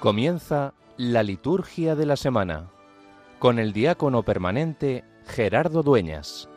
Comienza la liturgia de la semana con el diácono permanente Gerardo Dueñas.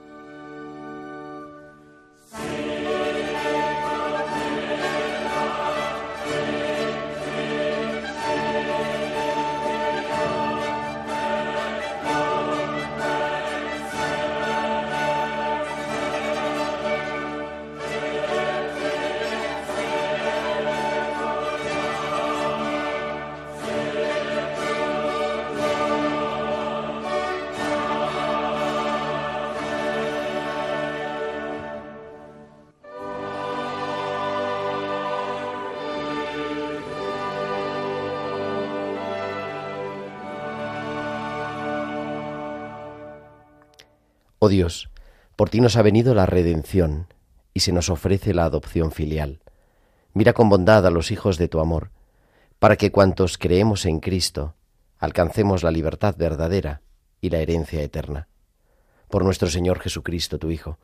Oh Dios, por ti nos ha venido la redención y se nos ofrece la adopción filial. Mira con bondad a los hijos de tu amor, para que cuantos creemos en Cristo alcancemos la libertad verdadera y la herencia eterna. Por nuestro Señor Jesucristo, tu Hijo,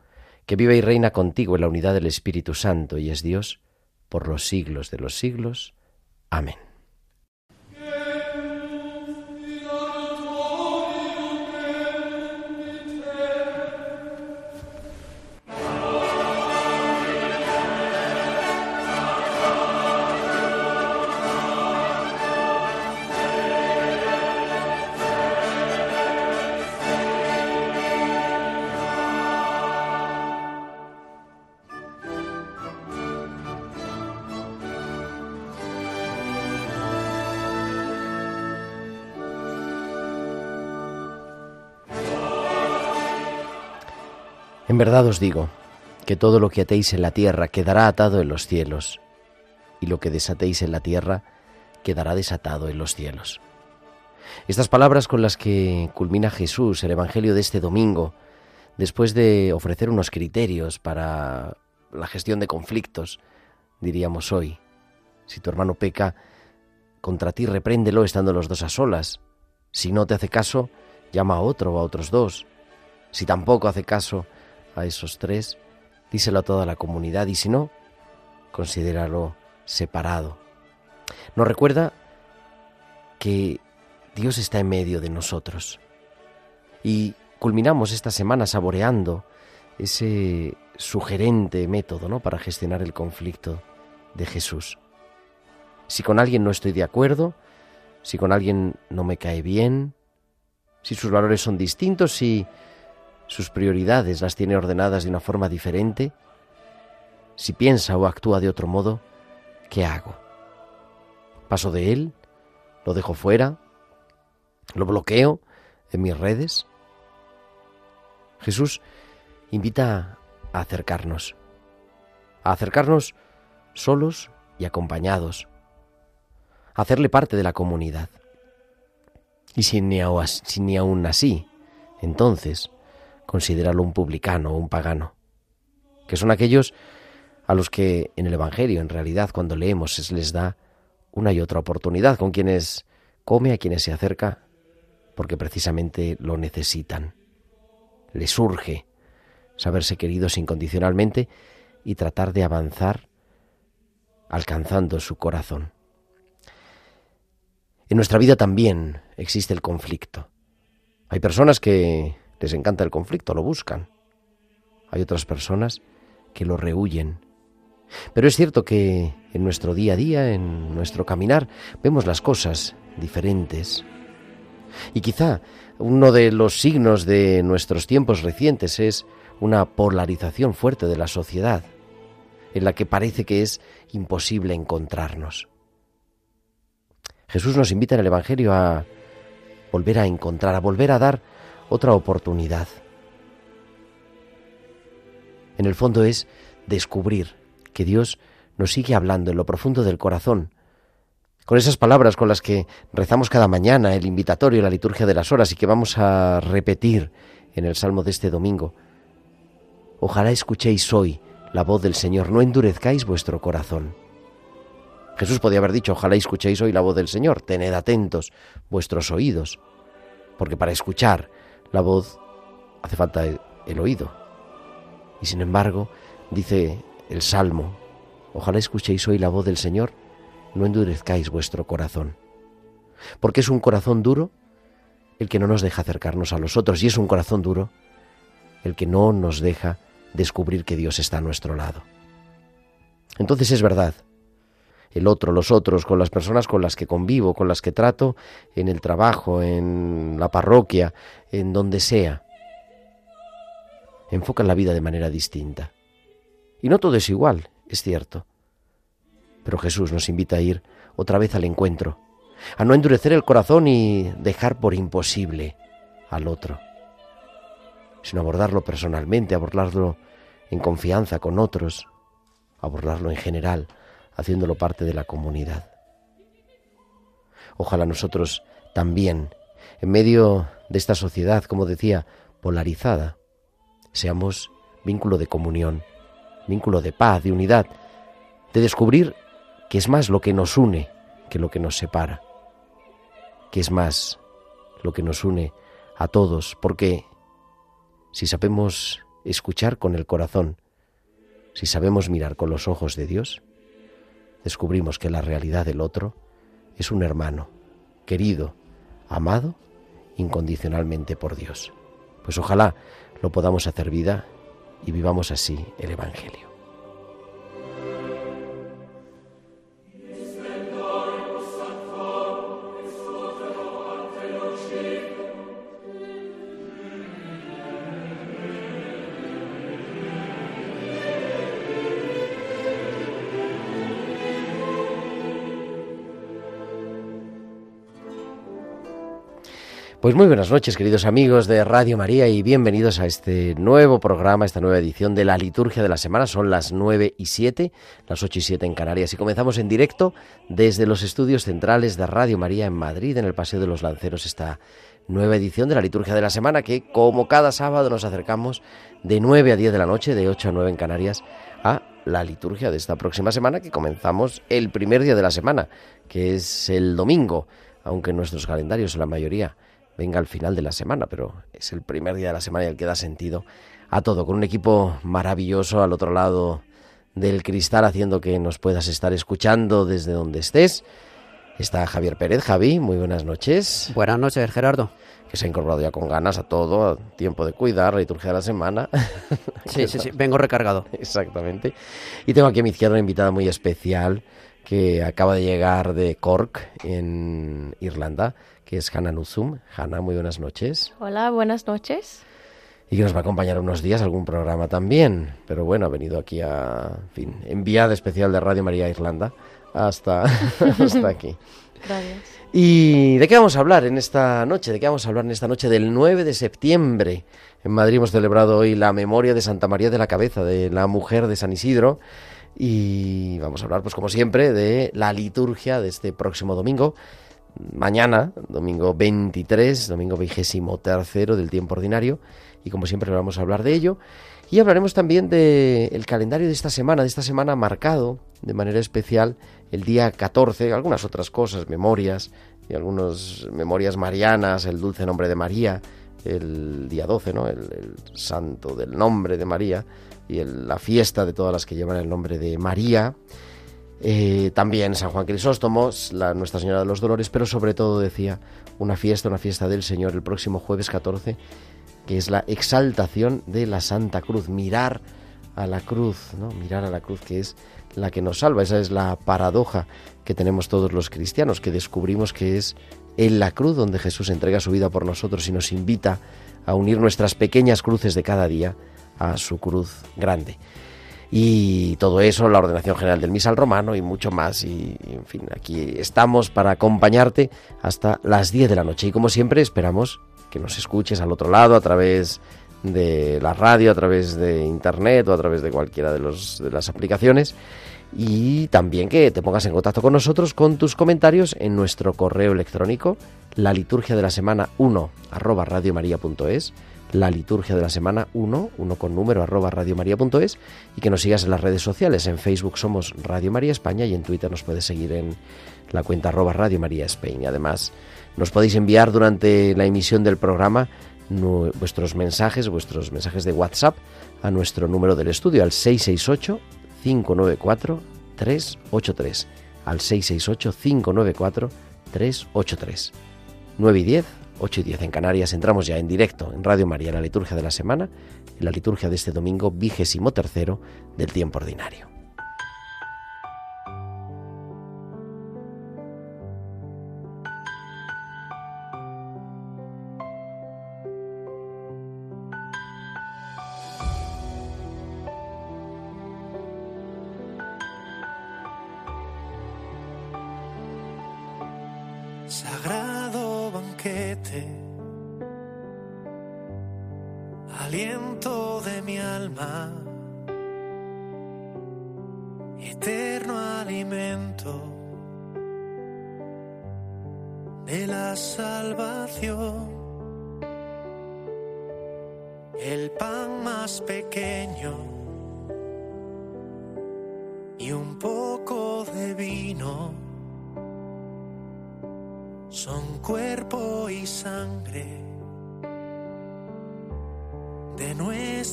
que vive y reina contigo en la unidad del Espíritu Santo y es Dios, por los siglos de los siglos. Amén. En verdad os digo que todo lo que atéis en la tierra quedará atado en los cielos, y lo que desatéis en la tierra quedará desatado en los cielos. Estas palabras con las que culmina Jesús el Evangelio de este domingo, después de ofrecer unos criterios para la gestión de conflictos, diríamos hoy, si tu hermano peca, contra ti repréndelo estando los dos a solas. Si no te hace caso, llama a otro o a otros dos. Si tampoco hace caso, a esos tres, díselo a toda la comunidad y si no, considéralo separado. Nos recuerda que Dios está en medio de nosotros y culminamos esta semana saboreando ese sugerente método ¿no? para gestionar el conflicto de Jesús. Si con alguien no estoy de acuerdo, si con alguien no me cae bien, si sus valores son distintos, si sus prioridades las tiene ordenadas de una forma diferente, si piensa o actúa de otro modo, ¿qué hago? ¿Paso de él? ¿Lo dejo fuera? ¿Lo bloqueo en mis redes? Jesús invita a acercarnos, a acercarnos solos y acompañados, a hacerle parte de la comunidad. Y si ni, aún así, entonces considéralo un publicano o un pagano, que son aquellos a los que en el Evangelio, en realidad, cuando leemos, se les da una y otra oportunidad, con quienes come, a quienes se acerca, porque precisamente lo necesitan. Les urge saberse queridos incondicionalmente y tratar de avanzar alcanzando su corazón. En nuestra vida también existe el conflicto. Hay personas que les encanta el conflicto, lo buscan. Hay otras personas que lo rehuyen. Pero es cierto que en nuestro día a día, en nuestro caminar, vemos las cosas diferentes. Y quizá uno de los signos de nuestros tiempos recientes es una polarización fuerte de la sociedad, en la que parece que es imposible encontrarnos. Jesús nos invita en el Evangelio a volver a encontrar, a volver a dar otra oportunidad. En el fondo es descubrir que Dios nos sigue hablando en lo profundo del corazón, con esas palabras con las que rezamos cada mañana el invitatorio, la liturgia de las horas y que vamos a repetir en el salmo de este domingo. Ojalá escuchéis hoy la voz del Señor, no endurezcáis vuestro corazón. Jesús podía haber dicho, ojalá escuchéis hoy la voz del Señor, tened atentos vuestros oídos, porque para escuchar la voz hace falta el oído. Y sin embargo, dice el Salmo, ojalá escuchéis hoy la voz del Señor, no endurezcáis vuestro corazón. porque es un corazón duro el que no nos deja acercarnos a los otros y es un corazón duro el que no nos deja descubrir que Dios está a nuestro lado. Entonces es verdad, el otro, los otros, con las personas con las que convivo, con las que trato en el trabajo, en la parroquia, en donde sea, enfocan la vida de manera distinta. Y no todo es igual, es cierto. Pero Jesús nos invita a ir otra vez al encuentro, a no endurecer el corazón y dejar por imposible al otro, sino abordarlo personalmente, abordarlo en confianza con otros, abordarlo en general, haciéndolo parte de la comunidad. Ojalá nosotros también, en medio de esta sociedad, como decía, polarizada, seamos vínculo de comunión, vínculo de paz, de unidad, de descubrir que es más lo que nos une que lo que nos separa, que es más lo que nos une a todos, porque si sabemos escuchar con el corazón, si sabemos mirar con los ojos de Dios, descubrimos que la realidad del otro es un hermano, querido, amado incondicionalmente por Dios. Pues ojalá lo podamos hacer vida y vivamos así el Evangelio. Pues muy buenas noches, queridos amigos de Radio María, y bienvenidos a este nuevo programa, esta nueva edición de la Liturgia de la Semana. Son las 9 y 7, las 8 y 7 en Canarias, y comenzamos en directo desde los estudios centrales de Radio María en Madrid, en el Paseo de los Lanceros, esta nueva edición de la Liturgia de la Semana, que como cada sábado nos acercamos de 9 a 10 de la noche, de 8 a 9 en Canarias, a la liturgia de esta próxima semana, que comenzamos el primer día de la semana, que es el domingo, aunque en nuestros calendarios la mayoría venga al final de la semana, pero es el primer día de la semana y el que da sentido a todo, con un equipo maravilloso al otro lado del cristal haciendo que nos puedas estar escuchando desde donde estés. Está Javier Pérez. Javi, muy buenas noches. Buenas noches, Gerardo. Que se ha incorporado ya con ganas a todo, a tiempo de cuidar, la liturgia de la semana. Sí, sí, sí, vengo recargado. Exactamente. Y tengo aquí a mi izquierda una invitada muy especial que acaba de llegar de Cork, en Irlanda, que es Hanna Nuzum. Hanna, muy buenas noches. Hola, buenas noches. Y que nos va a acompañar unos días algún programa también. Pero bueno, ha venido aquí a, en fin, enviada especial de Radio María Irlanda hasta, hasta aquí. Gracias. ¿Y de qué vamos a hablar en esta noche? ¿De qué vamos a hablar en esta noche del 9 de septiembre? En Madrid hemos celebrado hoy la memoria de Santa María de la Cabeza, de la mujer de San Isidro. Y vamos a hablar, pues como siempre, de la liturgia de este próximo domingo mañana, domingo 23, domingo vigésimo tercero del tiempo ordinario, y como siempre vamos a hablar de ello. Y hablaremos también del calendario de esta semana, de esta semana marcado de manera especial el día 14, algunas otras cosas, memorias, y algunas memorias marianas, el dulce nombre de María, el día 12, ¿no? el, santo del nombre de María, y la fiesta de todas las que llevan el nombre de María. Eh, también San Juan Crisóstomo, Nuestra Señora de los Dolores, pero sobre todo decía una fiesta, una fiesta del Señor el próximo jueves 14, que es la exaltación de la Santa Cruz, mirar a la cruz, ¿no? mirar a la cruz que es la que nos salva. Esa es la paradoja que tenemos todos los cristianos, que descubrimos que es en la cruz donde Jesús entrega su vida por nosotros y nos invita a unir nuestras pequeñas cruces de cada día a su cruz grande. Y todo eso, la ordenación general del misal romano y mucho más. Y, en fin, aquí estamos para acompañarte hasta las 10 de la noche. Y como siempre, esperamos que nos escuches al otro lado a través de la radio, a través de internet o a través de cualquiera de, los, de las aplicaciones. Y también que te pongas en contacto con nosotros con tus comentarios en nuestro correo electrónico, la liturgia de la semana 1 arroba radiomaria.es la liturgia de la semana 1, 1 con número arroba radiomaria.es y que nos sigas en las redes sociales. En Facebook somos Radio María España y en Twitter nos puedes seguir en la cuenta arroba Radio María España. Además, nos podéis enviar durante la emisión del programa vuestros mensajes, vuestros mensajes de WhatsApp a nuestro número del estudio al 668 594 383 al 668 594 383. 9 y 10, 8 y 10 en Canarias. Entramos ya en directo en Radio María, la liturgia de la semana, en la liturgia de este domingo vigésimo tercero del tiempo ordinario. banquete, aliento de mi alma, eterno alimento de la salvación, el pan más pequeño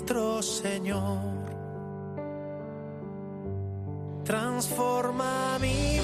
nuestro Señor. Transforma mi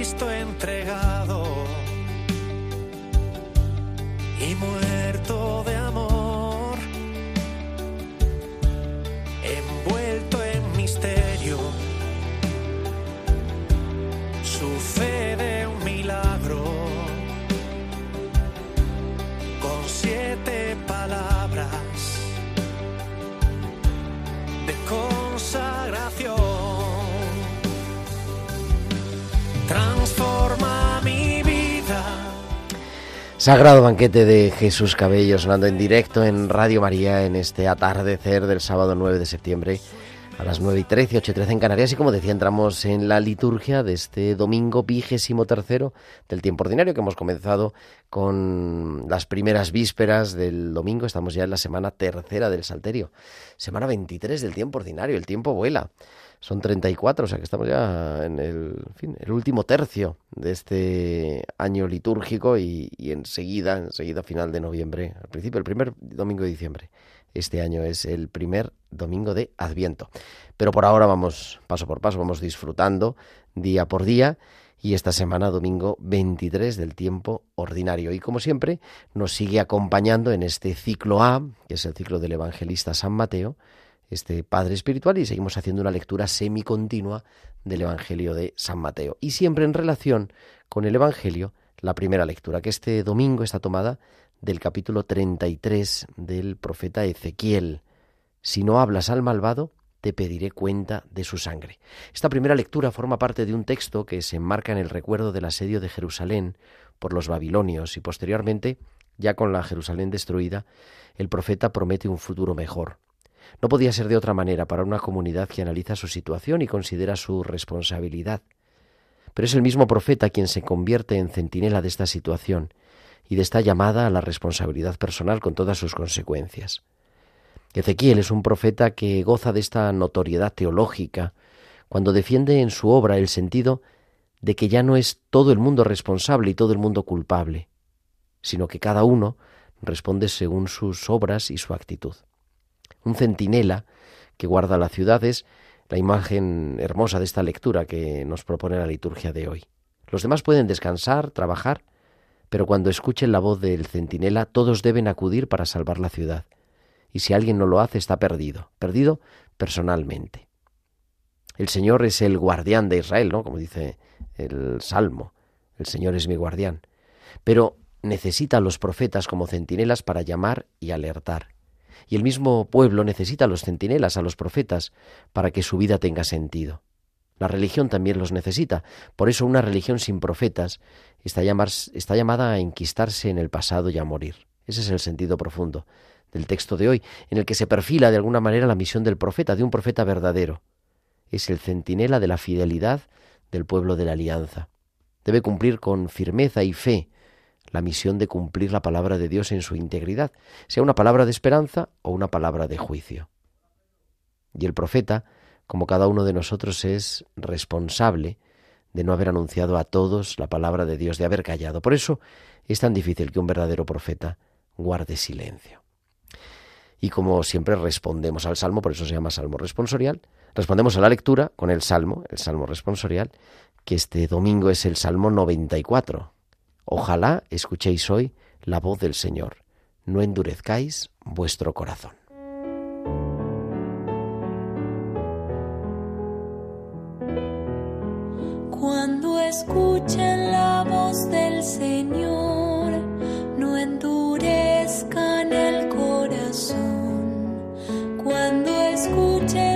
Cristo entregado y muerto de amor. Sagrado banquete de Jesús Cabello sonando en directo en Radio María en este atardecer del sábado 9 de septiembre a las 9 y 13, 8 y 13 en Canarias. Y como decía entramos en la liturgia de este domingo vigésimo tercero del tiempo ordinario que hemos comenzado con las primeras vísperas del domingo, estamos ya en la semana tercera del Salterio, semana 23 del tiempo ordinario, el tiempo vuela son 34, o sea que estamos ya en el, el último tercio de este año litúrgico y, y enseguida, enseguida final de noviembre, al principio, el primer domingo de diciembre. Este año es el primer domingo de Adviento. Pero por ahora vamos paso por paso, vamos disfrutando día por día y esta semana domingo 23 del tiempo ordinario. Y como siempre nos sigue acompañando en este ciclo A, que es el ciclo del evangelista San Mateo, este Padre Espiritual y seguimos haciendo una lectura semicontinua del Evangelio de San Mateo. Y siempre en relación con el Evangelio, la primera lectura, que este domingo está tomada del capítulo 33 del profeta Ezequiel. Si no hablas al malvado, te pediré cuenta de su sangre. Esta primera lectura forma parte de un texto que se enmarca en el recuerdo del asedio de Jerusalén por los babilonios y posteriormente, ya con la Jerusalén destruida, el profeta promete un futuro mejor. No podía ser de otra manera para una comunidad que analiza su situación y considera su responsabilidad. Pero es el mismo profeta quien se convierte en centinela de esta situación y de esta llamada a la responsabilidad personal con todas sus consecuencias. Ezequiel es un profeta que goza de esta notoriedad teológica cuando defiende en su obra el sentido de que ya no es todo el mundo responsable y todo el mundo culpable, sino que cada uno responde según sus obras y su actitud un centinela que guarda las ciudades, la imagen hermosa de esta lectura que nos propone la liturgia de hoy. Los demás pueden descansar, trabajar, pero cuando escuchen la voz del centinela, todos deben acudir para salvar la ciudad. Y si alguien no lo hace, está perdido, perdido personalmente. El Señor es el guardián de Israel, ¿no? Como dice el Salmo. El Señor es mi guardián. Pero necesita a los profetas como centinelas para llamar y alertar y el mismo pueblo necesita a los centinelas, a los profetas, para que su vida tenga sentido. La religión también los necesita. Por eso una religión sin profetas está, está llamada a enquistarse en el pasado y a morir. Ese es el sentido profundo del texto de hoy, en el que se perfila de alguna manera la misión del profeta, de un profeta verdadero. Es el centinela de la fidelidad del pueblo de la alianza. Debe cumplir con firmeza y fe la misión de cumplir la palabra de Dios en su integridad, sea una palabra de esperanza o una palabra de juicio. Y el profeta, como cada uno de nosotros, es responsable de no haber anunciado a todos la palabra de Dios, de haber callado. Por eso es tan difícil que un verdadero profeta guarde silencio. Y como siempre respondemos al salmo, por eso se llama salmo responsorial, respondemos a la lectura con el salmo, el salmo responsorial, que este domingo es el salmo 94. Ojalá escuchéis hoy la voz del Señor, no endurezcáis vuestro corazón. Cuando escuchen la voz del Señor, no endurezcan el corazón. Cuando escuchen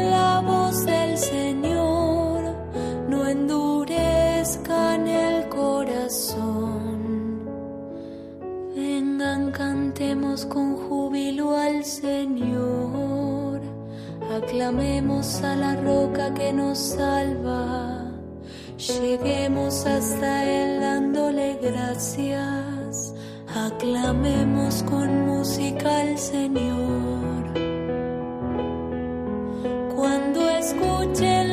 con júbilo al Señor. Aclamemos a la roca que nos salva Lleguemos hasta Él dándole gracias, aclamemos con música al Señor. Cuando escuchen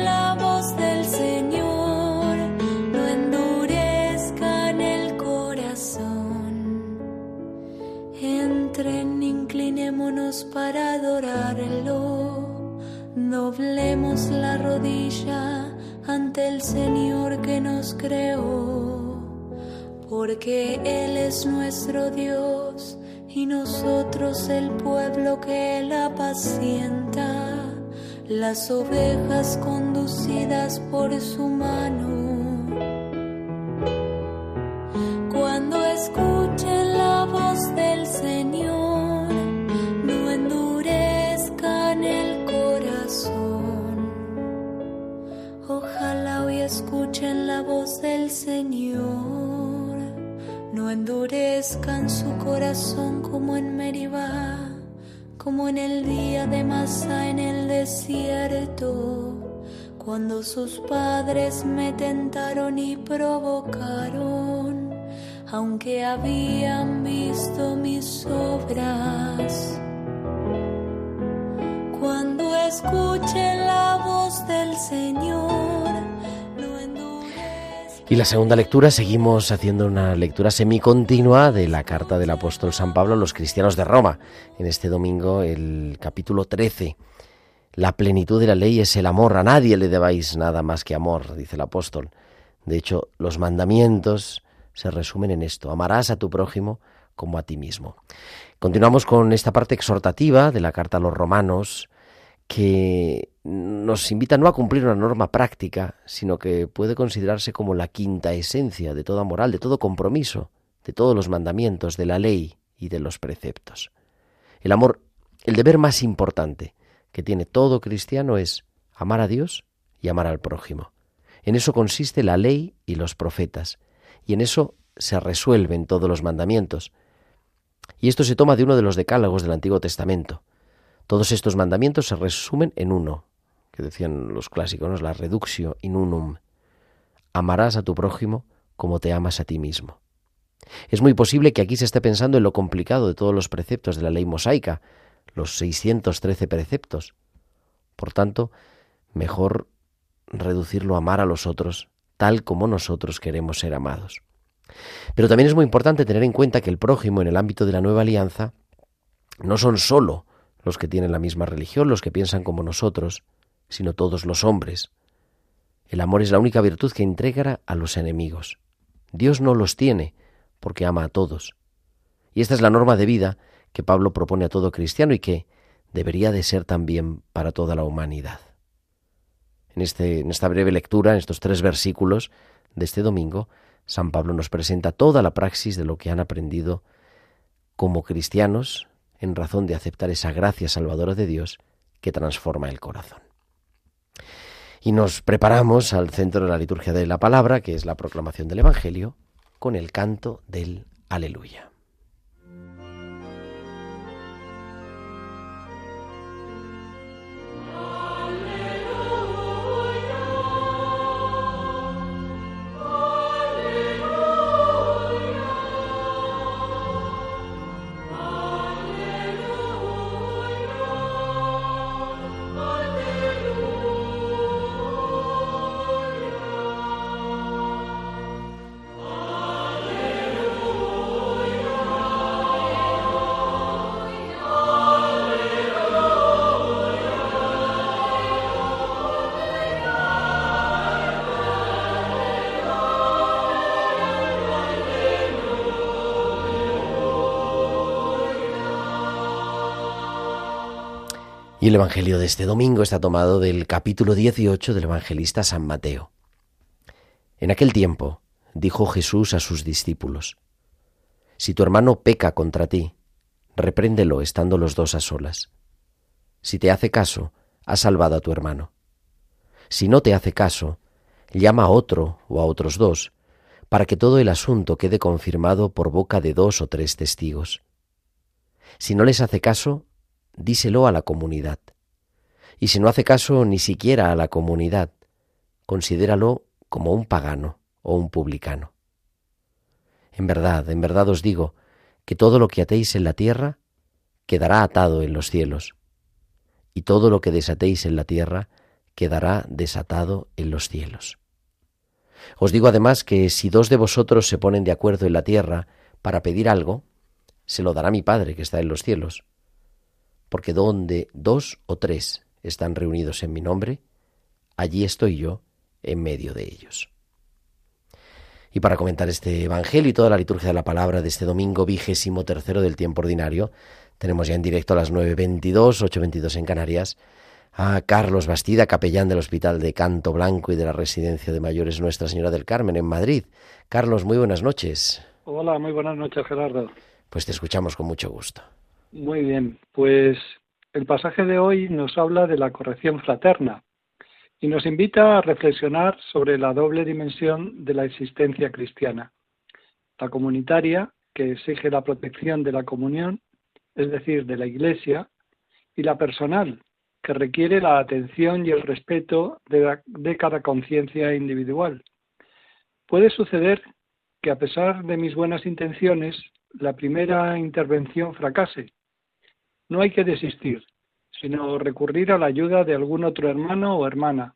para adorarlo, doblemos la rodilla ante el Señor que nos creó, porque Él es nuestro Dios y nosotros el pueblo que Él apacienta, las ovejas conducidas por su mano. Endurezcan su corazón como en Meribá, como en el día de Masa en el desierto, cuando sus padres me tentaron y provocaron, aunque habían visto mis obras. Cuando escuchen la voz del Señor. Y la segunda lectura, seguimos haciendo una lectura semicontinua de la carta del apóstol San Pablo a los cristianos de Roma. En este domingo, el capítulo 13. La plenitud de la ley es el amor. A nadie le debáis nada más que amor, dice el apóstol. De hecho, los mandamientos se resumen en esto. Amarás a tu prójimo como a ti mismo. Continuamos con esta parte exhortativa de la carta a los romanos que nos invita no a cumplir una norma práctica, sino que puede considerarse como la quinta esencia de toda moral, de todo compromiso, de todos los mandamientos, de la ley y de los preceptos. El amor, el deber más importante que tiene todo cristiano es amar a Dios y amar al prójimo. En eso consiste la ley y los profetas, y en eso se resuelven todos los mandamientos. Y esto se toma de uno de los decálogos del Antiguo Testamento. Todos estos mandamientos se resumen en uno, que decían los clásicos, la reductio in unum. Amarás a tu prójimo como te amas a ti mismo. Es muy posible que aquí se esté pensando en lo complicado de todos los preceptos de la ley mosaica, los 613 preceptos. Por tanto, mejor reducirlo a amar a los otros tal como nosotros queremos ser amados. Pero también es muy importante tener en cuenta que el prójimo en el ámbito de la nueva alianza no son sólo los que tienen la misma religión, los que piensan como nosotros, sino todos los hombres. El amor es la única virtud que entrega a los enemigos. Dios no los tiene porque ama a todos. Y esta es la norma de vida que Pablo propone a todo cristiano y que debería de ser también para toda la humanidad. En, este, en esta breve lectura, en estos tres versículos de este domingo, San Pablo nos presenta toda la praxis de lo que han aprendido como cristianos en razón de aceptar esa gracia salvadora de Dios que transforma el corazón. Y nos preparamos al centro de la liturgia de la palabra, que es la proclamación del Evangelio, con el canto del Aleluya. Y el Evangelio de este domingo está tomado del capítulo 18 del evangelista San Mateo. En aquel tiempo dijo Jesús a sus discípulos, Si tu hermano peca contra ti, repréndelo estando los dos a solas. Si te hace caso, has salvado a tu hermano. Si no te hace caso, llama a otro o a otros dos, para que todo el asunto quede confirmado por boca de dos o tres testigos. Si no les hace caso, díselo a la comunidad. Y si no hace caso ni siquiera a la comunidad, considéralo como un pagano o un publicano. En verdad, en verdad os digo, que todo lo que atéis en la tierra quedará atado en los cielos, y todo lo que desatéis en la tierra quedará desatado en los cielos. Os digo además que si dos de vosotros se ponen de acuerdo en la tierra para pedir algo, se lo dará mi Padre que está en los cielos porque donde dos o tres están reunidos en mi nombre, allí estoy yo en medio de ellos. Y para comentar este Evangelio y toda la liturgia de la palabra de este domingo vigésimo tercero del tiempo ordinario, tenemos ya en directo a las 9.22, 8.22 en Canarias, a Carlos Bastida, capellán del Hospital de Canto Blanco y de la Residencia de Mayores Nuestra Señora del Carmen en Madrid. Carlos, muy buenas noches. Hola, muy buenas noches, Gerardo. Pues te escuchamos con mucho gusto. Muy bien, pues el pasaje de hoy nos habla de la corrección fraterna y nos invita a reflexionar sobre la doble dimensión de la existencia cristiana, la comunitaria, que exige la protección de la comunión, es decir, de la Iglesia, y la personal, que requiere la atención y el respeto de, cada conciencia individual. Puede suceder que a pesar de mis buenas intenciones, la primera intervención fracase no hay que desistir, sino recurrir a la ayuda de algún otro hermano o hermana.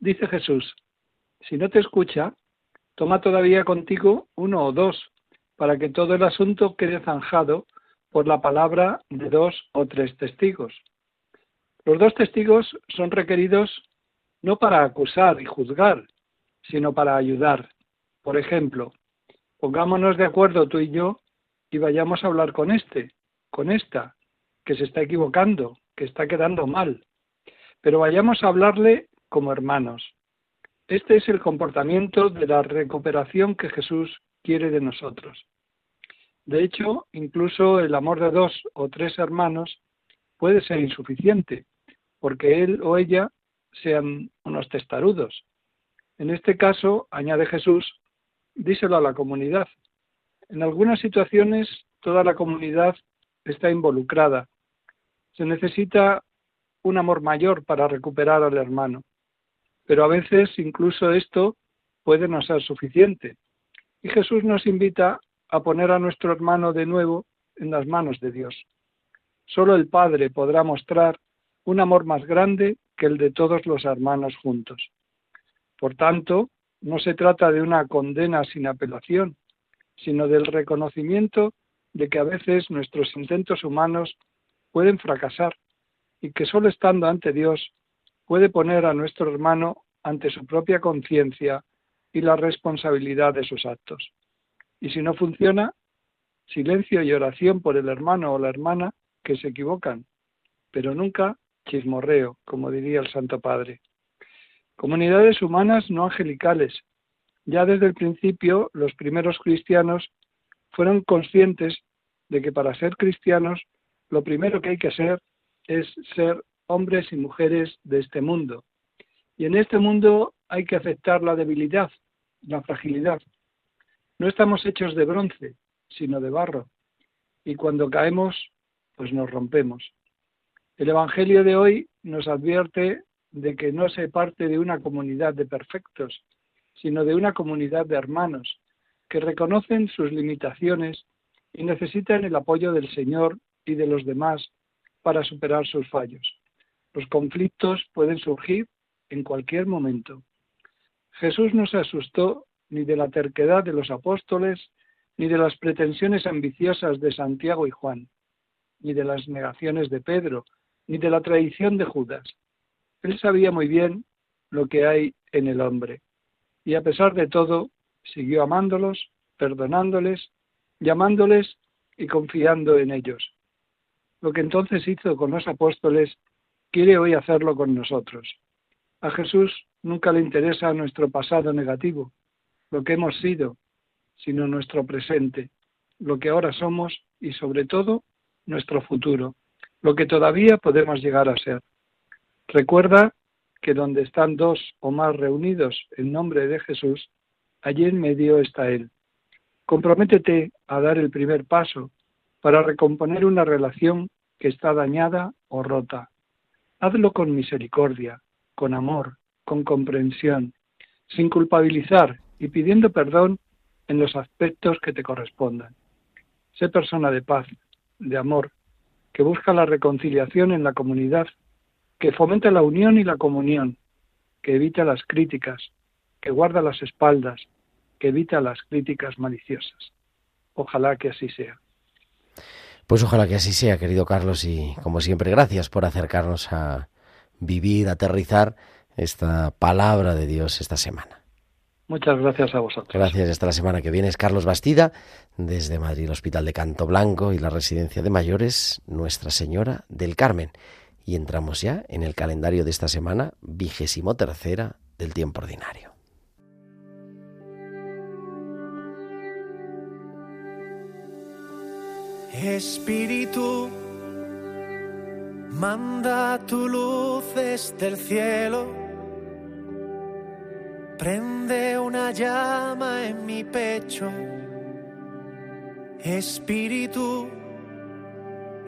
Dice Jesús, si no te escucha, toma todavía contigo uno o dos, para que todo el asunto quede zanjado por la palabra de dos o tres testigos. Los dos testigos son requeridos no para acusar y juzgar, sino para ayudar. Por ejemplo, pongámonos de acuerdo tú y yo y vayamos a hablar con este, con esta, que se está equivocando, que está quedando mal. Pero vayamos a hablarle como hermanos. Este es el comportamiento de la recuperación que Jesús quiere de nosotros. De hecho, incluso el amor de dos o tres hermanos puede ser insuficiente, porque él o ella sean unos testarudos. En este caso, añade Jesús, díselo a la comunidad. En algunas situaciones toda la comunidad está involucrada se necesita un amor mayor para recuperar al hermano, pero a veces incluso esto puede no ser suficiente. Y Jesús nos invita a poner a nuestro hermano de nuevo en las manos de Dios. Solo el Padre podrá mostrar un amor más grande que el de todos los hermanos juntos. Por tanto, no se trata de una condena sin apelación, sino del reconocimiento de que a veces nuestros intentos humanos pueden fracasar y que solo estando ante Dios puede poner a nuestro hermano ante su propia conciencia y la responsabilidad de sus actos. Y si no funciona, silencio y oración por el hermano o la hermana que se equivocan, pero nunca chismorreo, como diría el Santo Padre. Comunidades humanas no angelicales. Ya desde el principio los primeros cristianos fueron conscientes de que para ser cristianos lo primero que hay que hacer es ser hombres y mujeres de este mundo Y en este mundo hay que aceptar la debilidad, la fragilidad. No estamos hechos de bronce, sino de barro. Y cuando caemos, pues nos rompemos. El Evangelio de hoy nos advierte de que no se parte de una comunidad de perfectos, sino de una comunidad de hermanos que reconocen sus limitaciones y necesitan el apoyo del Señor y de los demás para superar sus fallos. Los conflictos pueden surgir en cualquier momento. Jesús no se asustó ni de la terquedad de los apóstoles, ni de las pretensiones ambiciosas de Santiago y Juan, ni de las negaciones de Pedro, ni de la traición de Judas. Él sabía muy bien lo que hay en el hombre, y a pesar de todo, siguió amándolos, perdonándoles, llamándoles y confiando en ellos. Lo que entonces hizo con los apóstoles, quiere hoy hacerlo con nosotros. A Jesús nunca le interesa nuestro pasado negativo, lo que hemos sido, sino nuestro presente, lo que ahora somos y sobre todo nuestro futuro, lo que todavía podemos llegar a ser. Recuerda que donde están dos o más reunidos en nombre de Jesús, allí en medio está Él. Comprométete a dar el primer paso para recomponer una relación que está dañada o rota. Hazlo con misericordia, con amor, con comprensión, sin culpabilizar y pidiendo perdón en los aspectos que te correspondan. Sé persona de paz, de amor, que busca la reconciliación en la comunidad, que fomenta la unión y la comunión, que evita las críticas, que guarda las espaldas, que evita las críticas maliciosas. Ojalá que así sea. Pues ojalá que así sea, querido Carlos, y como siempre, gracias por acercarnos a vivir, aterrizar esta palabra de Dios esta semana. Muchas gracias a vosotros. Gracias. Hasta la semana que viene es Carlos Bastida, desde Madrid, el Hospital de Canto Blanco y la Residencia de Mayores Nuestra Señora del Carmen. Y entramos ya en el calendario de esta semana, vigésimo tercera del tiempo ordinario. Espíritu, manda tu luz desde el cielo prende una llama en mi pecho. Espíritu,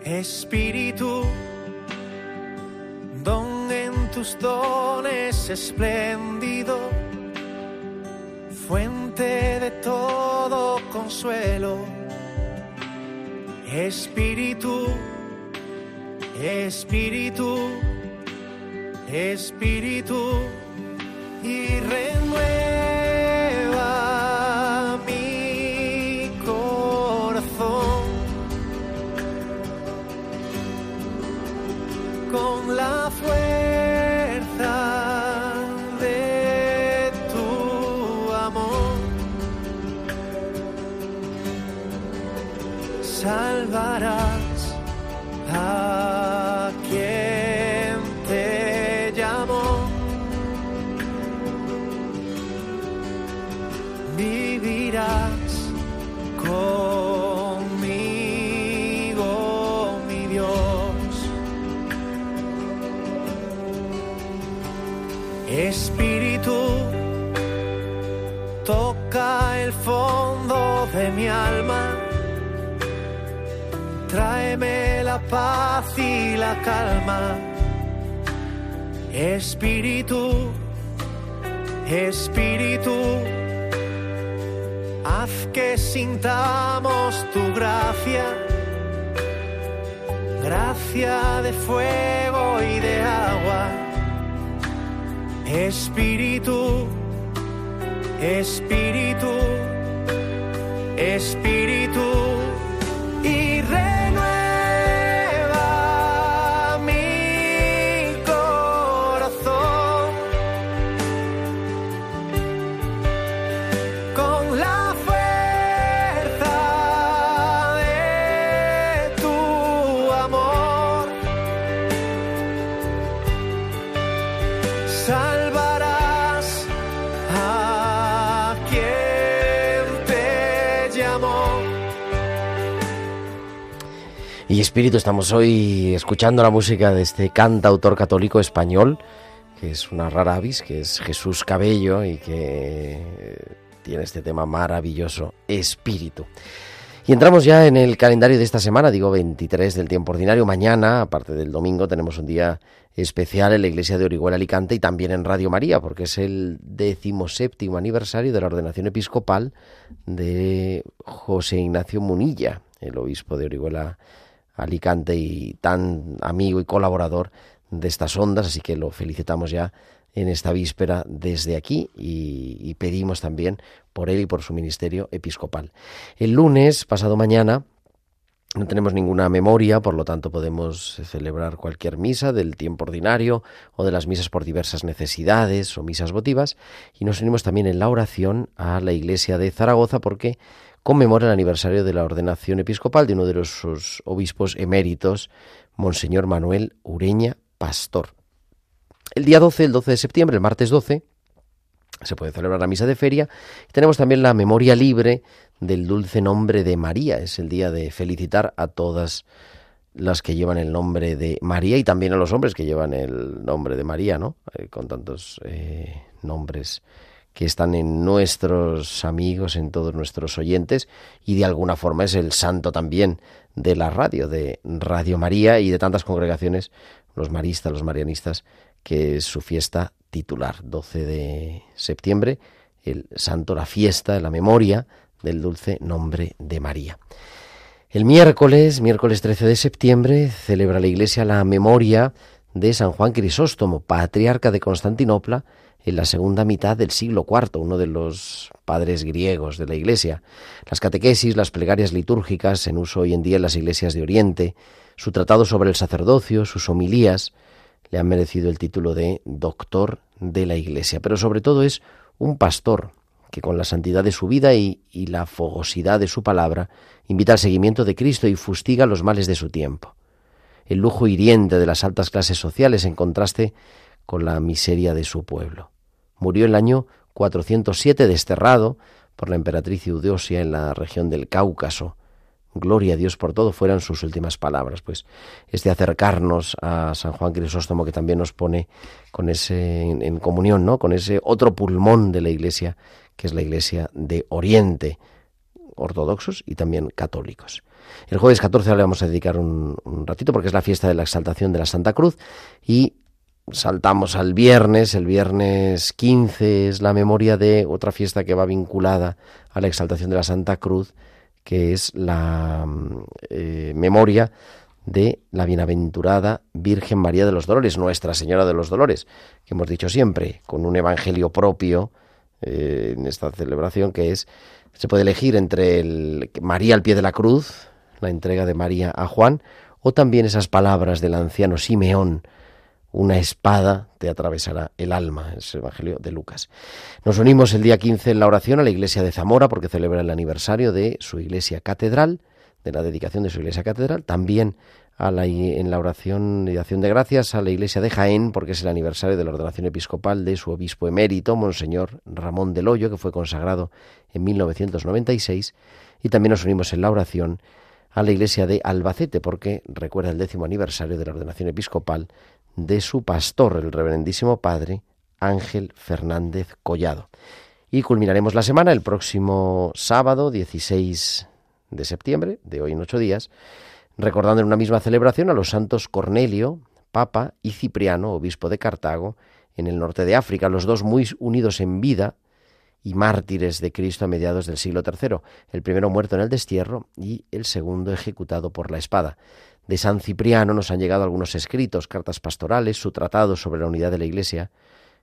Espíritu, don en tus dones espléndido, fuente de todo consuelo. Espíritu, Espíritu, Espíritu y renueva paz y la calma. Espíritu, Espíritu haz que sintamos tu gracia, gracia de fuego y de agua. Espíritu, Espíritu, Espíritu, Salvarás a quien te llamó. Y Espíritu, estamos hoy escuchando la música de este cantautor católico español que es una rara avis, que es Jesús Cabello y que tiene este tema maravilloso, espíritu. Y entramos ya en el calendario de esta semana, digo 23 del tiempo ordinario. Mañana, aparte del domingo, tenemos un día especial en la iglesia de Orihuela Alicante y también en Radio María, porque es el decimoséptimo aniversario de la ordenación episcopal de José Ignacio Munilla, el obispo de Orihuela Alicante y tan amigo y colaborador de estas ondas, así que lo felicitamos ya en esta víspera desde aquí y, pedimos también por él y por su ministerio episcopal. El lunes, pasado mañana, no tenemos ninguna memoria, por lo tanto podemos celebrar cualquier misa del tiempo ordinario o de las misas por diversas necesidades o misas votivas y nos unimos también en la oración a la iglesia de Zaragoza porque conmemora el aniversario de la ordenación episcopal de uno de los obispos eméritos, Monseñor Manuel Ureña Pastor. El día 12, el 12 de septiembre, el martes 12, se puede celebrar la misa de feria. Tenemos también la memoria libre del dulce nombre de María. Es el día de felicitar a todas las que llevan el nombre de María y también a los hombres que llevan el nombre de María, ¿no? Eh, con tantos eh, nombres que están en nuestros amigos, en todos nuestros oyentes, y de alguna forma es el santo también de la radio, de Radio María y de tantas congregaciones, los maristas, los marianistas, que es su fiesta titular, 12 de septiembre, el santo, la fiesta, la memoria del dulce nombre de María. El miércoles, miércoles 13 de septiembre, celebra la Iglesia la memoria de San Juan Crisóstomo, patriarca de Constantinopla en la segunda mitad del siglo IV, uno de los padres griegos de la Iglesia. Las catequesis, las plegarias litúrgicas en uso hoy en día en las iglesias de Oriente, su tratado sobre el sacerdocio, sus homilías, le han merecido el título de doctor de la Iglesia, pero sobre todo es un pastor que con la santidad de su vida y, la fogosidad de su palabra invita al seguimiento de Cristo y fustiga los males de su tiempo. El lujo hiriente de las altas clases sociales en contraste con la miseria de su pueblo. Murió en el año 407 desterrado por la emperatriz Eudosia en la región del Cáucaso, Gloria a Dios por todo fueran sus últimas palabras. Pues este acercarnos a San Juan Crisóstomo que también nos pone con ese en, comunión, ¿no? Con ese otro pulmón de la Iglesia que es la Iglesia de Oriente, ortodoxos y también católicos. El jueves 14 le vamos a dedicar un, ratito porque es la fiesta de la exaltación de la Santa Cruz y saltamos al viernes, el viernes 15 es la memoria de otra fiesta que va vinculada a la exaltación de la Santa Cruz que es la eh, memoria de la bienaventurada Virgen María de los Dolores, Nuestra Señora de los Dolores, que hemos dicho siempre, con un evangelio propio eh, en esta celebración, que es, se puede elegir entre el María al pie de la cruz, la entrega de María a Juan, o también esas palabras del anciano Simeón, una espada te atravesará el alma, es el Evangelio de Lucas. Nos unimos el día 15 en la oración a la iglesia de Zamora porque celebra el aniversario de su iglesia catedral, de la dedicación de su iglesia catedral, también en la oración y acción de gracias a la iglesia de Jaén porque es el aniversario de la ordenación episcopal de su obispo emérito, Monseñor Ramón del Hoyo, que fue consagrado en 1996, y también nos unimos en la oración a la iglesia de Albacete porque recuerda el décimo aniversario de la ordenación episcopal de su pastor, el reverendísimo padre Ángel Fernández Collado. Y culminaremos la semana el próximo sábado 16 de septiembre, de hoy en ocho días, recordando en una misma celebración a los santos Cornelio, Papa, y Cipriano, obispo de Cartago, en el norte de África, los dos muy unidos en vida y mártires de Cristo a mediados del siglo III, el primero muerto en el destierro y el segundo ejecutado por la espada. De San Cipriano nos han llegado algunos escritos, cartas pastorales, su tratado sobre la unidad de la Iglesia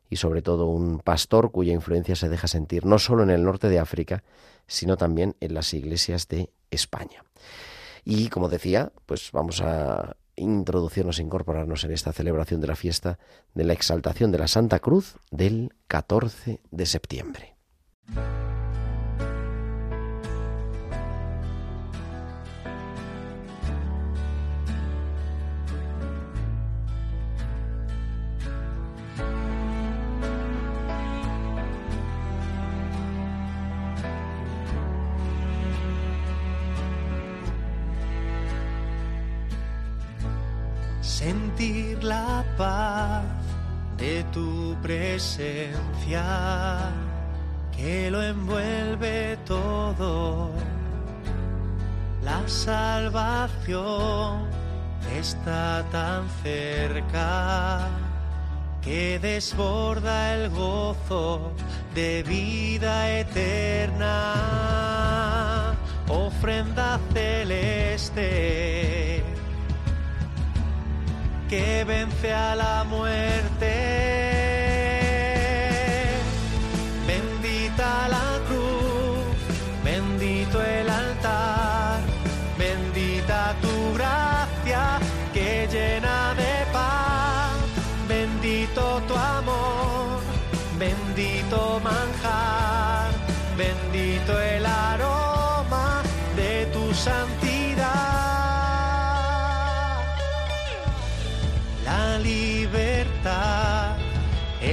y sobre todo un pastor cuya influencia se deja sentir no solo en el norte de África, sino también en las iglesias de España. Y como decía, pues vamos a introducirnos, incorporarnos en esta celebración de la fiesta de la exaltación de la Santa Cruz del 14 de septiembre. De tu presencia que lo envuelve todo. La salvación está tan cerca que desborda el gozo de vida eterna, ofrenda celeste que vence a la muerte.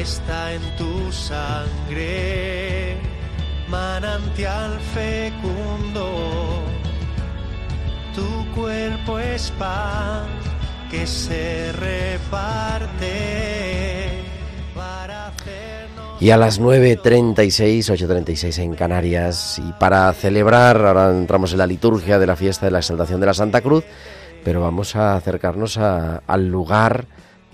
Está en tu sangre, manantial fecundo. Tu cuerpo es pan que se reparte para hacernos... Y a las 9.36, 8.36 en Canarias, y para celebrar, ahora entramos en la liturgia de la fiesta de la exaltación de la Santa Cruz, pero vamos a acercarnos al lugar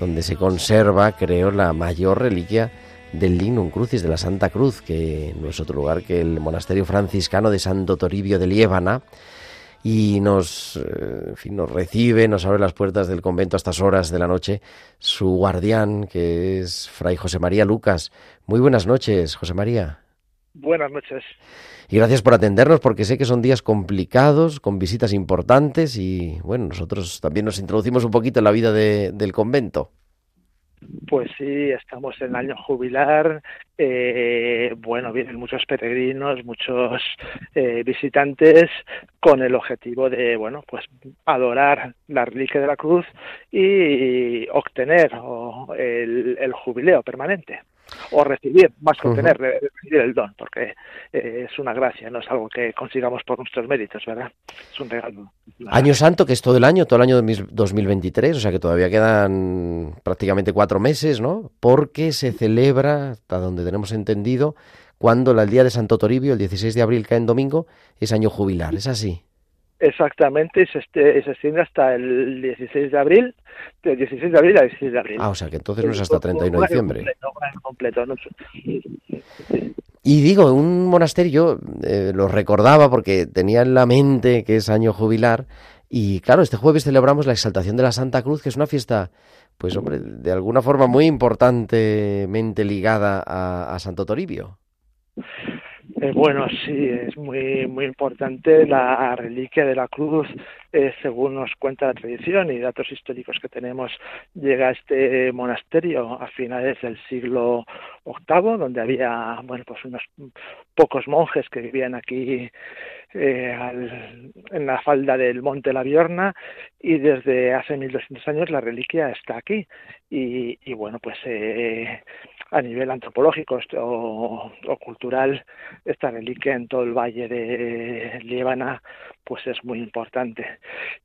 donde se conserva, creo, la mayor reliquia del Lignum Crucis de la Santa Cruz, que no es otro lugar que el monasterio franciscano de Santo Toribio de Liébana, y nos, eh, nos recibe, nos abre las puertas del convento a estas horas de la noche su guardián, que es Fray José María Lucas. Muy buenas noches, José María. Buenas noches. Y gracias por atendernos porque sé que son días complicados, con visitas importantes y bueno, nosotros también nos introducimos un poquito en la vida del convento. Pues sí, estamos en el año jubilar. Eh, bueno, vienen muchos peregrinos, muchos eh, visitantes con el objetivo de, bueno, pues adorar la reliquia de la cruz y obtener el jubileo permanente o recibir, más que obtener, recibir el don, porque eh, es una gracia, no es algo que consigamos por nuestros méritos, ¿verdad? Es un regalo. Año Santo, que es todo el año, todo el año de 2023, o sea que todavía quedan prácticamente cuatro meses, ¿no? Porque se celebra, hasta donde tenemos entendido, cuando el día de Santo Toribio, el 16 de abril, cae en domingo, es año jubilar, ¿es así? Exactamente, y se, este, se extiende hasta el 16 de abril, del 16 de abril al 16 de abril. Ah, o sea que entonces no es hasta 31 de diciembre. Completo, Y digo, un monasterio, eh, lo recordaba porque tenía en la mente que es año jubilar, y claro, este jueves celebramos la exaltación de la Santa Cruz, que es una fiesta, pues hombre, de alguna forma muy importantemente ligada a, a Santo Toribio. Eh, bueno, sí, es muy muy importante la reliquia de la cruz, eh, según nos cuenta la tradición y datos históricos que tenemos, llega a este monasterio a finales del siglo VIII, donde había, bueno, pues unos pocos monjes que vivían aquí eh, en la falda del Monte La Viorna y desde hace 1200 años la reliquia está aquí. Y, y bueno, pues eh, a nivel antropológico o, cultural, esta reliquia en todo el valle de Líbana pues es muy importante.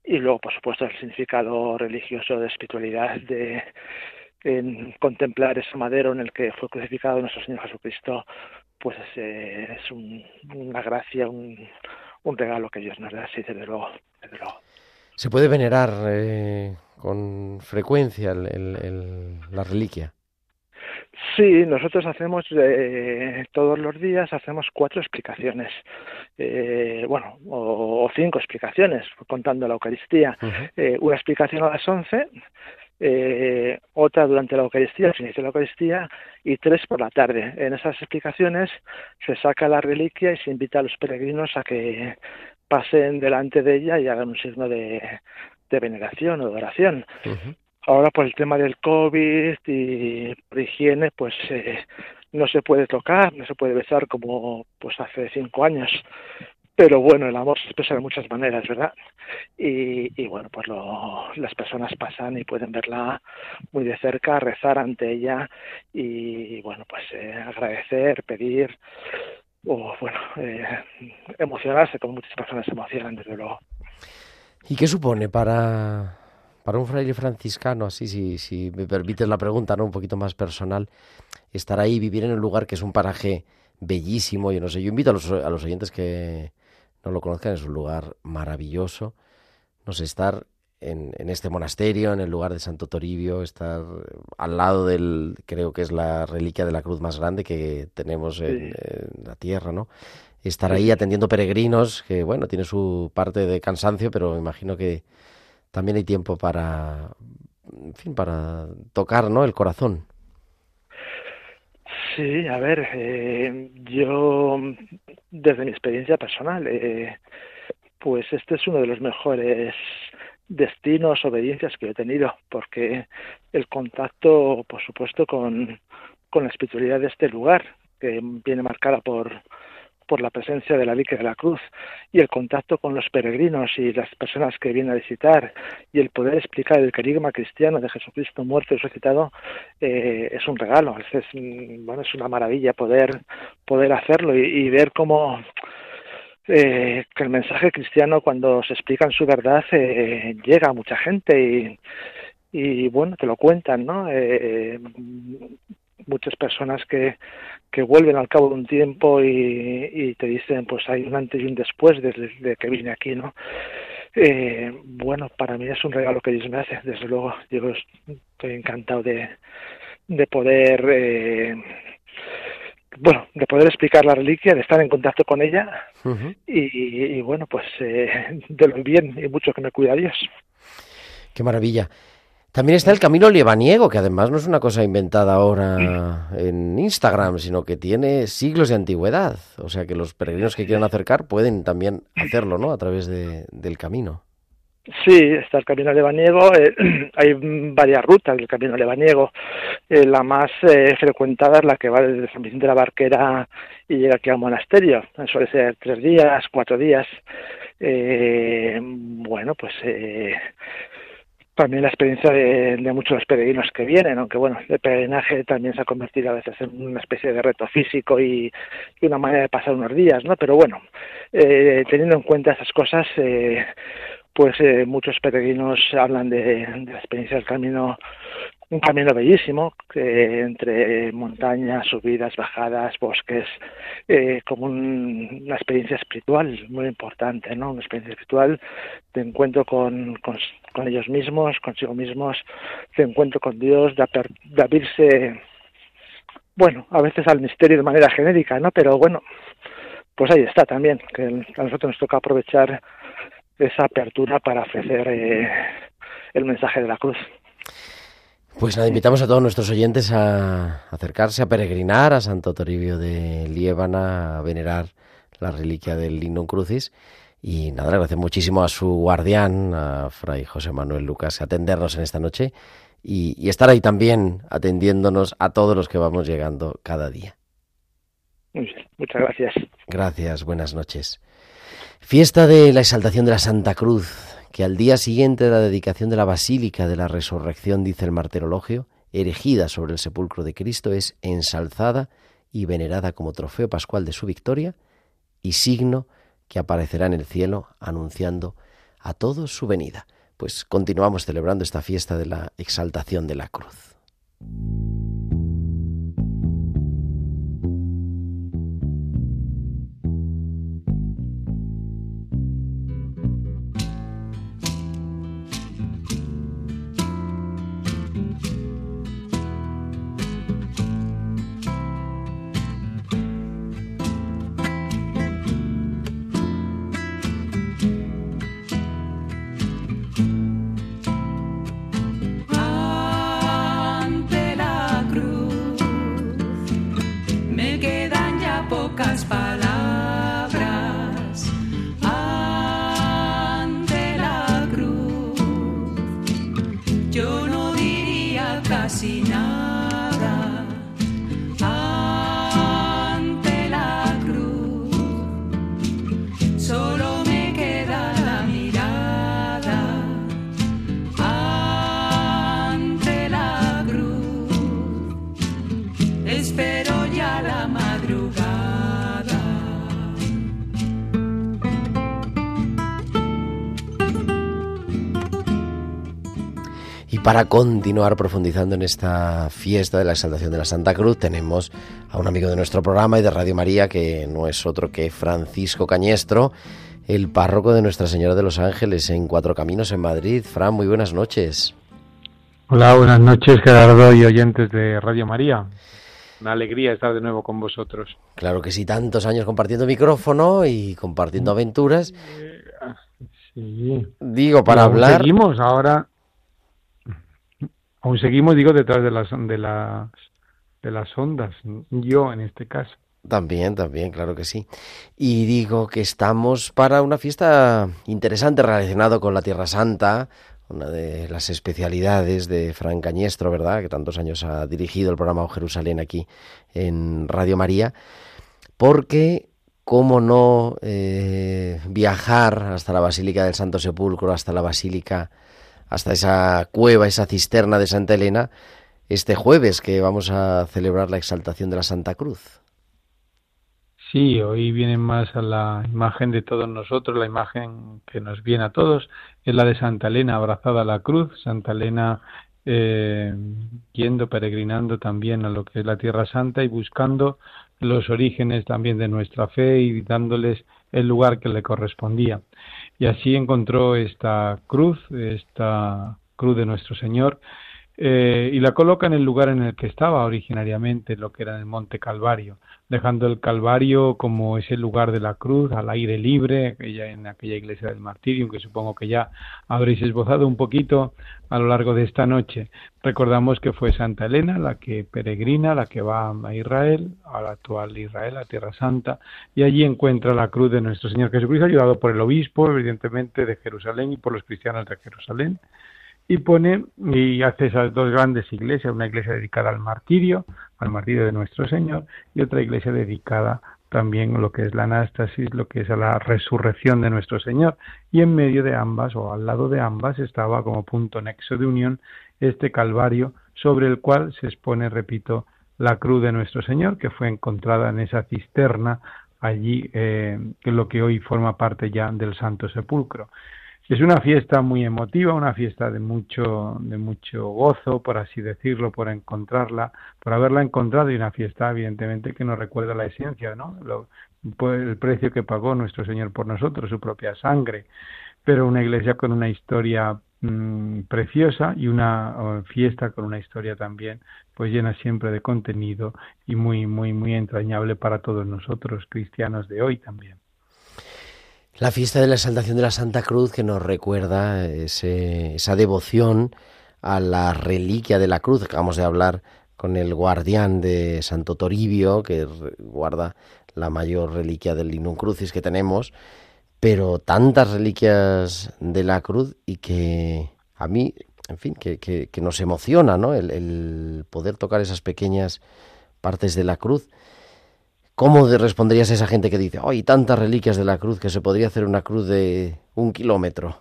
Y luego, por supuesto, el significado religioso de espiritualidad de en contemplar ese madero en el que fue crucificado nuestro Señor Jesucristo, pues es, una gracia, un, regalo que Dios nos da, sí, desde luego. ¿Se puede venerar eh, con frecuencia la reliquia? Sí, nosotros hacemos eh, todos los días hacemos cuatro explicaciones, eh, bueno, o, cinco explicaciones contando la Eucaristía. eh, una explicación a las once, eh, otra durante la Eucaristía, al inicio de la Eucaristía, y tres por la tarde. En esas explicaciones se saca la reliquia y se invita a los peregrinos a que pasen delante de ella y hagan un signo de, de veneración o de oración. Ahora por el tema del COVID y por higiene, pues eh, no se puede tocar, no se puede besar como pues hace cinco años. Pero bueno, el amor se expresa de muchas maneras, ¿verdad? Y, bueno, pues las personas pasan y pueden verla muy de cerca, rezar ante ella y bueno, pues eh, agradecer, pedir o bueno, eh, emocionarse, como muchas personas se emocionan, desde luego. ¿Y qué supone para Para un fraile franciscano, así, si, si me permites la pregunta, ¿no? Un poquito más personal, estar ahí, vivir en un lugar que es un paraje bellísimo, yo no sé, yo invito a los, a los oyentes que no lo conozcan, es un lugar maravilloso, no sé, estar en, en, este monasterio, en el lugar de Santo Toribio, estar al lado del, creo que es la reliquia de la cruz más grande que tenemos en, la tierra, ¿no? Estar ahí atendiendo peregrinos, que bueno, tiene su parte de cansancio, pero me imagino que también hay tiempo para, en fin, para tocar, ¿no? El corazón. Sí, a ver, eh, yo desde mi experiencia personal, eh, pues este es uno de los mejores destinos, obediencias que he tenido, porque el contacto, por supuesto, con, con la espiritualidad de este lugar, que viene marcada por, por la presencia de la Vique de la Cruz y el contacto con los peregrinos y las personas que vienen a visitar y el poder explicar el carisma cristiano de Jesucristo muerto y resucitado eh, es un regalo, es, bueno, es una maravilla poder, poder hacerlo y, y ver cómo eh, que el mensaje cristiano cuando se explica en su verdad eh, llega a mucha gente y, y bueno, te lo cuentan, ¿no? Eh, muchas personas que, que vuelven al cabo de un tiempo y, y te dicen, pues hay un antes y un después desde, que vine aquí, ¿no? Eh, bueno, para mí es un regalo que Dios me hace, desde luego. Yo estoy encantado de, de poder eh, bueno, de poder explicar la reliquia, de estar en contacto con ella y, bueno, pues eh, de lo bien y mucho que me cuida Dios. Qué maravilla. También está el camino liebaniego, que además no es una cosa inventada ahora en Instagram, sino que tiene siglos de antigüedad. O sea que los peregrinos que quieran acercar pueden también hacerlo, ¿no? A través de, del camino. Sí, está el Camino Lebaniego. Eh, hay varias rutas del Camino Lebaniego. Eh, la más eh, frecuentada es la que va desde San Vicente de la Barquera y llega aquí al monasterio. Suele ser tres días, cuatro días. bueno, pues también la experiencia de, muchos peregrinos que vienen, aunque bueno, el peregrinaje también se ha convertido a veces en una especie de reto físico y, una manera de pasar unos días, ¿no? Pero bueno, teniendo en cuenta esas cosas, pues eh, muchos peregrinos hablan de, la experiencia del camino, un camino bellísimo, que entre montañas, subidas, bajadas, bosques, eh, como un, una experiencia espiritual muy importante, ¿no? Una experiencia espiritual de encuentro con, con, con ellos mismos, consigo mismos, de encuentro con Dios, de, de abrirse, bueno, a veces al misterio de manera genérica, ¿no? Pero bueno, pues ahí está también, que a nosotros nos toca aprovechar esa apertura para ofrecer eh, el mensaje de la cruz. Pues nada, invitamos a todos nuestros oyentes a acercarse, a peregrinar a Santo Toribio de Liébana, a venerar la reliquia del Lignum Crucis. Y nada, le agradecemos muchísimo a su guardián, a Fray José Manuel Lucas, atendernos en esta noche y, y estar ahí también atendiéndonos a todos los que vamos llegando cada día. Muy bien, muchas gracias. Gracias, buenas noches. Fiesta de la exaltación de la Santa Cruz, que al día siguiente de la dedicación de la Basílica de la Resurrección, dice el marterologio, erigida sobre el sepulcro de Cristo, es ensalzada y venerada como trofeo pascual de su victoria y signo que aparecerá en el cielo anunciando a todos su venida. Pues continuamos celebrando esta fiesta de la exaltación de la cruz. Para continuar profundizando en esta fiesta de la exaltación de la Santa Cruz, tenemos a un amigo de nuestro programa y de Radio María, que no es otro que Francisco Cañestro, el párroco de Nuestra Señora de los Ángeles en Cuatro Caminos en Madrid. Fran, muy buenas noches. Hola, buenas noches Gerardo y oyentes de Radio María. Una alegría estar de nuevo con vosotros. Claro que sí, tantos años compartiendo micrófono y compartiendo aventuras. Sí. Digo, para hablar... Seguimos ahora... Aún seguimos, digo, detrás de las, de las, de las ondas. Yo, en este caso. También, también, claro que sí. Y digo que estamos para una fiesta interesante relacionada con la Tierra Santa, una de las especialidades de Fran Cañestro, ¿verdad? Que tantos años ha dirigido el programa Jerusalén aquí en Radio María, porque cómo no eh, viajar hasta la Basílica del Santo Sepulcro, hasta la Basílica, hasta esa cueva, esa cisterna de Santa Elena, este jueves que vamos a celebrar la exaltación de la Santa Cruz. Sí, hoy viene más a la imagen de todos nosotros, la imagen que nos viene a todos, es la de Santa Elena abrazada a la cruz, Santa Elena eh, yendo, peregrinando también a lo que es la Tierra Santa y buscando los orígenes también de nuestra fe y dándoles el lugar que le correspondía. Y así encontró esta cruz, esta cruz de nuestro Señor, eh, y la coloca en el lugar en el que estaba originariamente, lo que era el Monte Calvario, dejando el Calvario como ese lugar de la cruz al aire libre, aquella, en aquella iglesia del martirio, que supongo que ya habréis esbozado un poquito a lo largo de esta noche. Recordamos que fue Santa Elena la que peregrina, la que va a Israel, a la actual Israel, a Tierra Santa, y allí encuentra la cruz de nuestro Señor Jesucristo, ayudado por el obispo, evidentemente, de Jerusalén y por los cristianos de Jerusalén y pone y hace esas dos grandes iglesias, una iglesia dedicada al martirio, al martirio de nuestro Señor, y otra iglesia dedicada también a lo que es la anástasis, lo que es a la resurrección de nuestro Señor, y en medio de ambas o al lado de ambas estaba como punto nexo de unión este Calvario sobre el cual se expone, repito, la cruz de nuestro Señor que fue encontrada en esa cisterna allí, eh, que es lo que hoy forma parte ya del Santo Sepulcro. Es una fiesta muy emotiva, una fiesta de mucho, de mucho gozo, por así decirlo, por encontrarla, por haberla encontrado y una fiesta, evidentemente, que nos recuerda la esencia, ¿no? Lo, el precio que pagó nuestro Señor por nosotros, su propia sangre, pero una iglesia con una historia mm, preciosa y una fiesta con una historia también, pues llena siempre de contenido y muy, muy, muy entrañable para todos nosotros, cristianos de hoy también. La fiesta de la exaltación de la Santa Cruz que nos recuerda esa devoción a la reliquia de la cruz. Acabamos de hablar con el guardián de Santo Toribio, que guarda la mayor reliquia del Linum Crucis que tenemos, pero tantas reliquias de la cruz y que a mí, en fin, que, que, nos emociona, ¿no? El poder tocar esas pequeñas partes de la cruz ¿Cómo responderías a esa gente que dice, hay tantas reliquias de la cruz que se podría hacer una cruz de un kilómetro?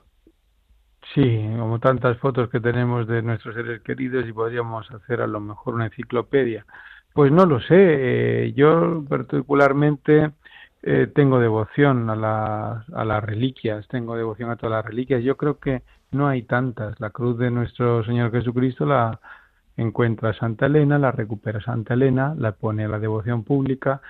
Sí, como tantas fotos que tenemos de nuestros seres queridos y podríamos hacer a lo mejor una enciclopedia. Pues no lo sé, eh, yo particularmente eh, tengo devoción a, a las reliquias, tengo devoción a todas las reliquias. Yo creo que no hay tantas. La cruz de nuestro Señor Jesucristo la encuentra a Santa Elena, la recupera Santa Elena, la pone a la devoción pública.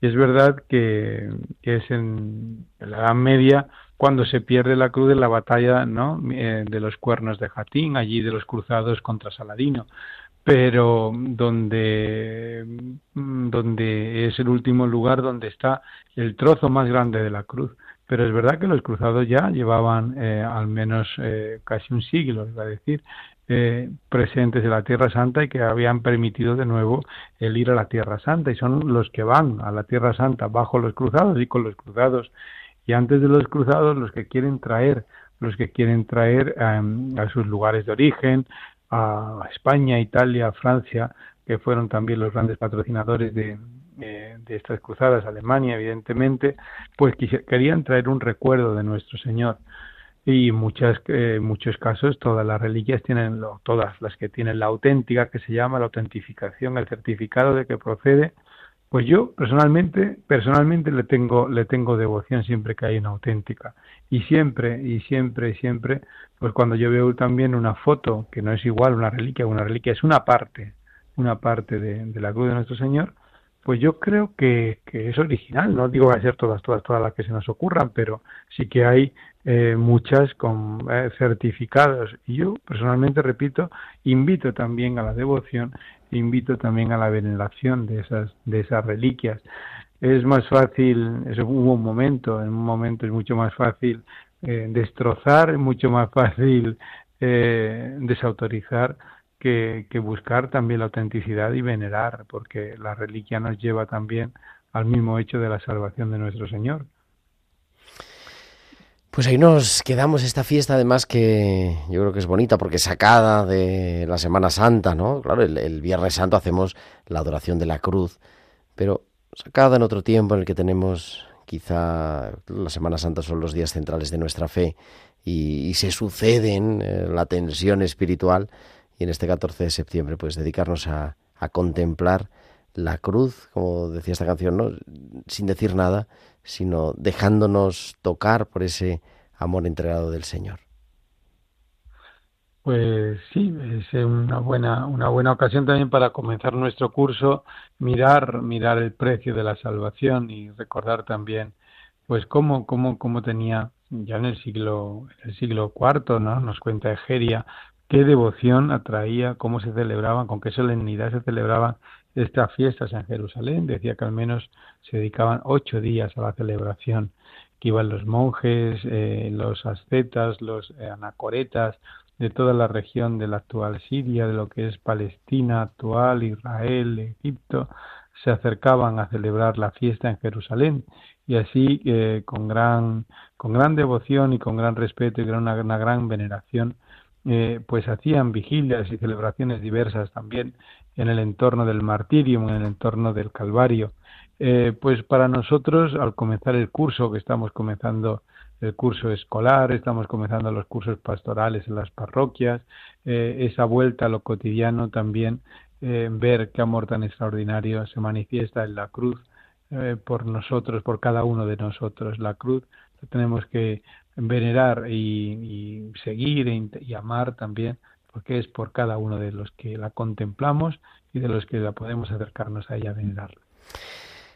Y es verdad que, es en la Edad Media cuando se pierde la cruz de la batalla ¿no? Eh, de los cuernos de Jatín, allí de los cruzados contra Saladino, pero donde, donde es el último lugar donde está el trozo más grande de la cruz. Pero es verdad que los cruzados ya llevaban eh, al menos eh, casi un siglo, iba a decir, eh, presentes en la Tierra Santa y que habían permitido de nuevo el ir a la Tierra Santa. Y son los que van a la Tierra Santa bajo los cruzados y con los cruzados. Y antes de los cruzados los que quieren traer los que quieren traer em, a sus lugares de origen a España, Italia, Francia que fueron también los grandes patrocinadores de, eh, de estas cruzadas, Alemania evidentemente, pues querían traer un recuerdo de nuestro Señor y muchas eh, muchos casos todas las reliquias tienen lo, todas las que tienen la auténtica que se llama la autentificación el certificado de que procede Pues yo personalmente, personalmente le tengo, le tengo devoción siempre que hay una auténtica. Y siempre, y siempre, y siempre, pues cuando yo veo también una foto, que no es igual una reliquia, una reliquia es una parte, una parte de, de la cruz de nuestro Señor, pues yo creo que, es original. No digo que a ser todas, todas, todas las que se nos ocurran, pero sí que hay eh, muchas con eh, certificados. Y yo personalmente, repito, invito también a la devoción, invito también a la veneración de esas, de esas reliquias. Es más fácil, eso hubo un momento, en un momento es mucho más fácil eh, destrozar, es mucho más fácil eh, desautorizar que, buscar también la autenticidad y venerar, porque la reliquia nos lleva también al mismo hecho de la salvación de nuestro Señor. Pues ahí nos quedamos esta fiesta, además que yo creo que es bonita porque sacada de la Semana Santa, ¿no? Claro, el, Viernes Santo hacemos la adoración de la cruz, pero sacada en otro tiempo en el que tenemos quizá la Semana Santa son los días centrales de nuestra fe y, y se suceden eh, la tensión espiritual y en este 14 de septiembre pues dedicarnos a, a contemplar la cruz, como decía esta canción, ¿no? sin decir nada, sino dejándonos tocar por ese amor entregado del Señor. Pues sí, es una buena, una buena ocasión también para comenzar nuestro curso, mirar, mirar el precio de la salvación y recordar también, pues cómo, cómo, cómo tenía ya en el siglo, en el siglo IV, ¿no? Nos cuenta Egeria, qué devoción atraía, cómo se celebraban, con qué solemnidad se celebraban estas fiestas en Jerusalén. Decía que al menos se dedicaban ocho días a la celebración, que iban los monjes, eh, los ascetas, los eh, anacoretas de toda la región de la actual Siria, de lo que es Palestina actual, Israel, Egipto, se acercaban a celebrar la fiesta en Jerusalén y así eh, con gran con gran devoción y con gran respeto y con una, una gran veneración eh, pues hacían vigilias y celebraciones diversas también en el entorno del martirio, en el entorno del Calvario. Eh, pues para nosotros, al comenzar el curso, que estamos comenzando el curso escolar, estamos comenzando los cursos pastorales en las parroquias, eh, esa vuelta a lo cotidiano también, ver qué amor tan extraordinario se manifiesta en la cruz por nosotros, por cada uno de nosotros. La cruz tenemos que venerar y, seguir e y amar también, porque es por cada uno de los que la contemplamos y de los que la podemos acercarnos a ella venerarla.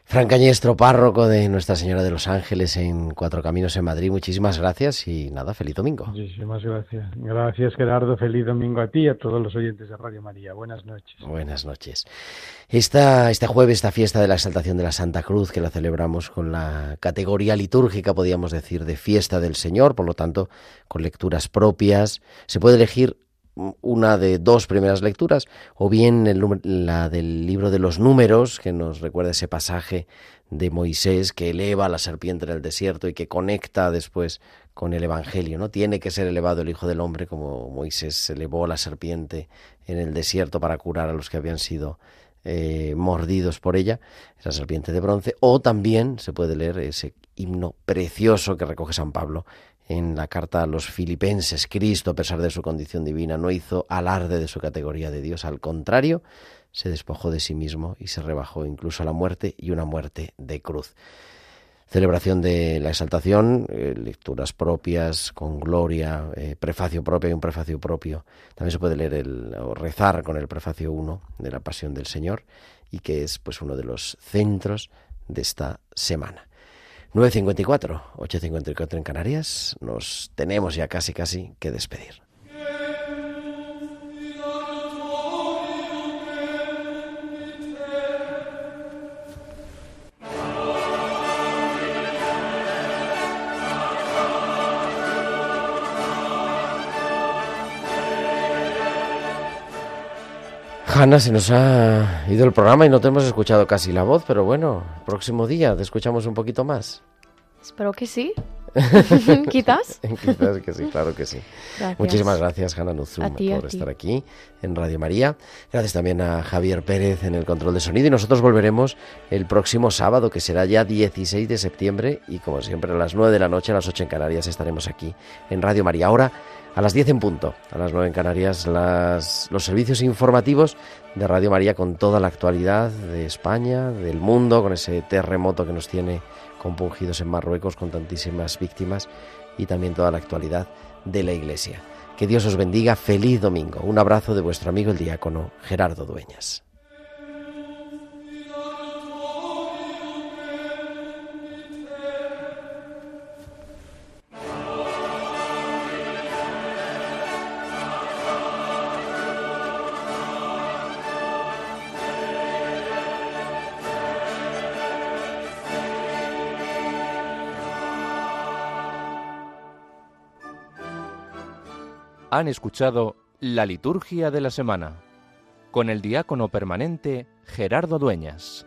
Fran Cañestro, párroco de Nuestra Señora de los Ángeles en Cuatro Caminos en Madrid, muchísimas gracias y nada, feliz domingo. Muchísimas gracias. Gracias Gerardo, feliz domingo a ti y a todos los oyentes de Radio María. Buenas noches. Buenas noches. Esta, este jueves, esta fiesta de la exaltación de la Santa Cruz, que la celebramos con la categoría litúrgica, podríamos decir, de fiesta del Señor, por lo tanto, con lecturas propias, se puede elegir una de dos primeras lecturas, o bien la del libro de los números, que nos recuerda ese pasaje de Moisés que eleva a la serpiente en el desierto y que conecta después con el Evangelio, ¿no? Tiene que ser elevado el Hijo del Hombre como Moisés elevó a la serpiente en el desierto para curar a los que habían sido eh, mordidos por ella, esa serpiente de bronce, o también se puede leer ese himno precioso que recoge San Pablo en la carta a los filipenses, Cristo, a pesar de su condición divina, no hizo alarde de su categoría de Dios, al contrario, se despojó de sí mismo y se rebajó incluso a la muerte y una muerte de cruz. Celebración de la exaltación, eh, lecturas propias, con gloria, eh, prefacio propio y un prefacio propio. También se puede leer el, o rezar con el prefacio 1 de la Pasión del Señor y que es pues uno de los centros de esta semana. 9.54, 8.54 en Canarias. Nos tenemos ya casi, casi que despedir. Hanna, se nos ha ido el programa y no te hemos escuchado casi la voz, pero bueno, próximo día te escuchamos un poquito más. Espero que sí. ¿Quizás? Quizás que sí, claro que sí. Muchísimas gracias, Hanna Nuzum, por estar aquí en Radio María. Gracias también a Javier Pérez en el control de sonido. Y nosotros volveremos el próximo sábado, que será ya 16 de septiembre. Y como siempre, a las 9 de la noche, a las 8 en Canarias, estaremos aquí en Radio María. Ahora A las 10 en punto, a las 9 en Canarias, los servicios informativos de Radio María con toda la actualidad de España, del mundo, con ese terremoto que nos tiene compungidos en Marruecos con tantísimas víctimas y también toda la actualidad de la Iglesia. Que Dios os bendiga, feliz domingo. Un abrazo de vuestro amigo el diácono Gerardo Dueñas. Han escuchado la liturgia de la semana con el diácono permanente Gerardo Dueñas.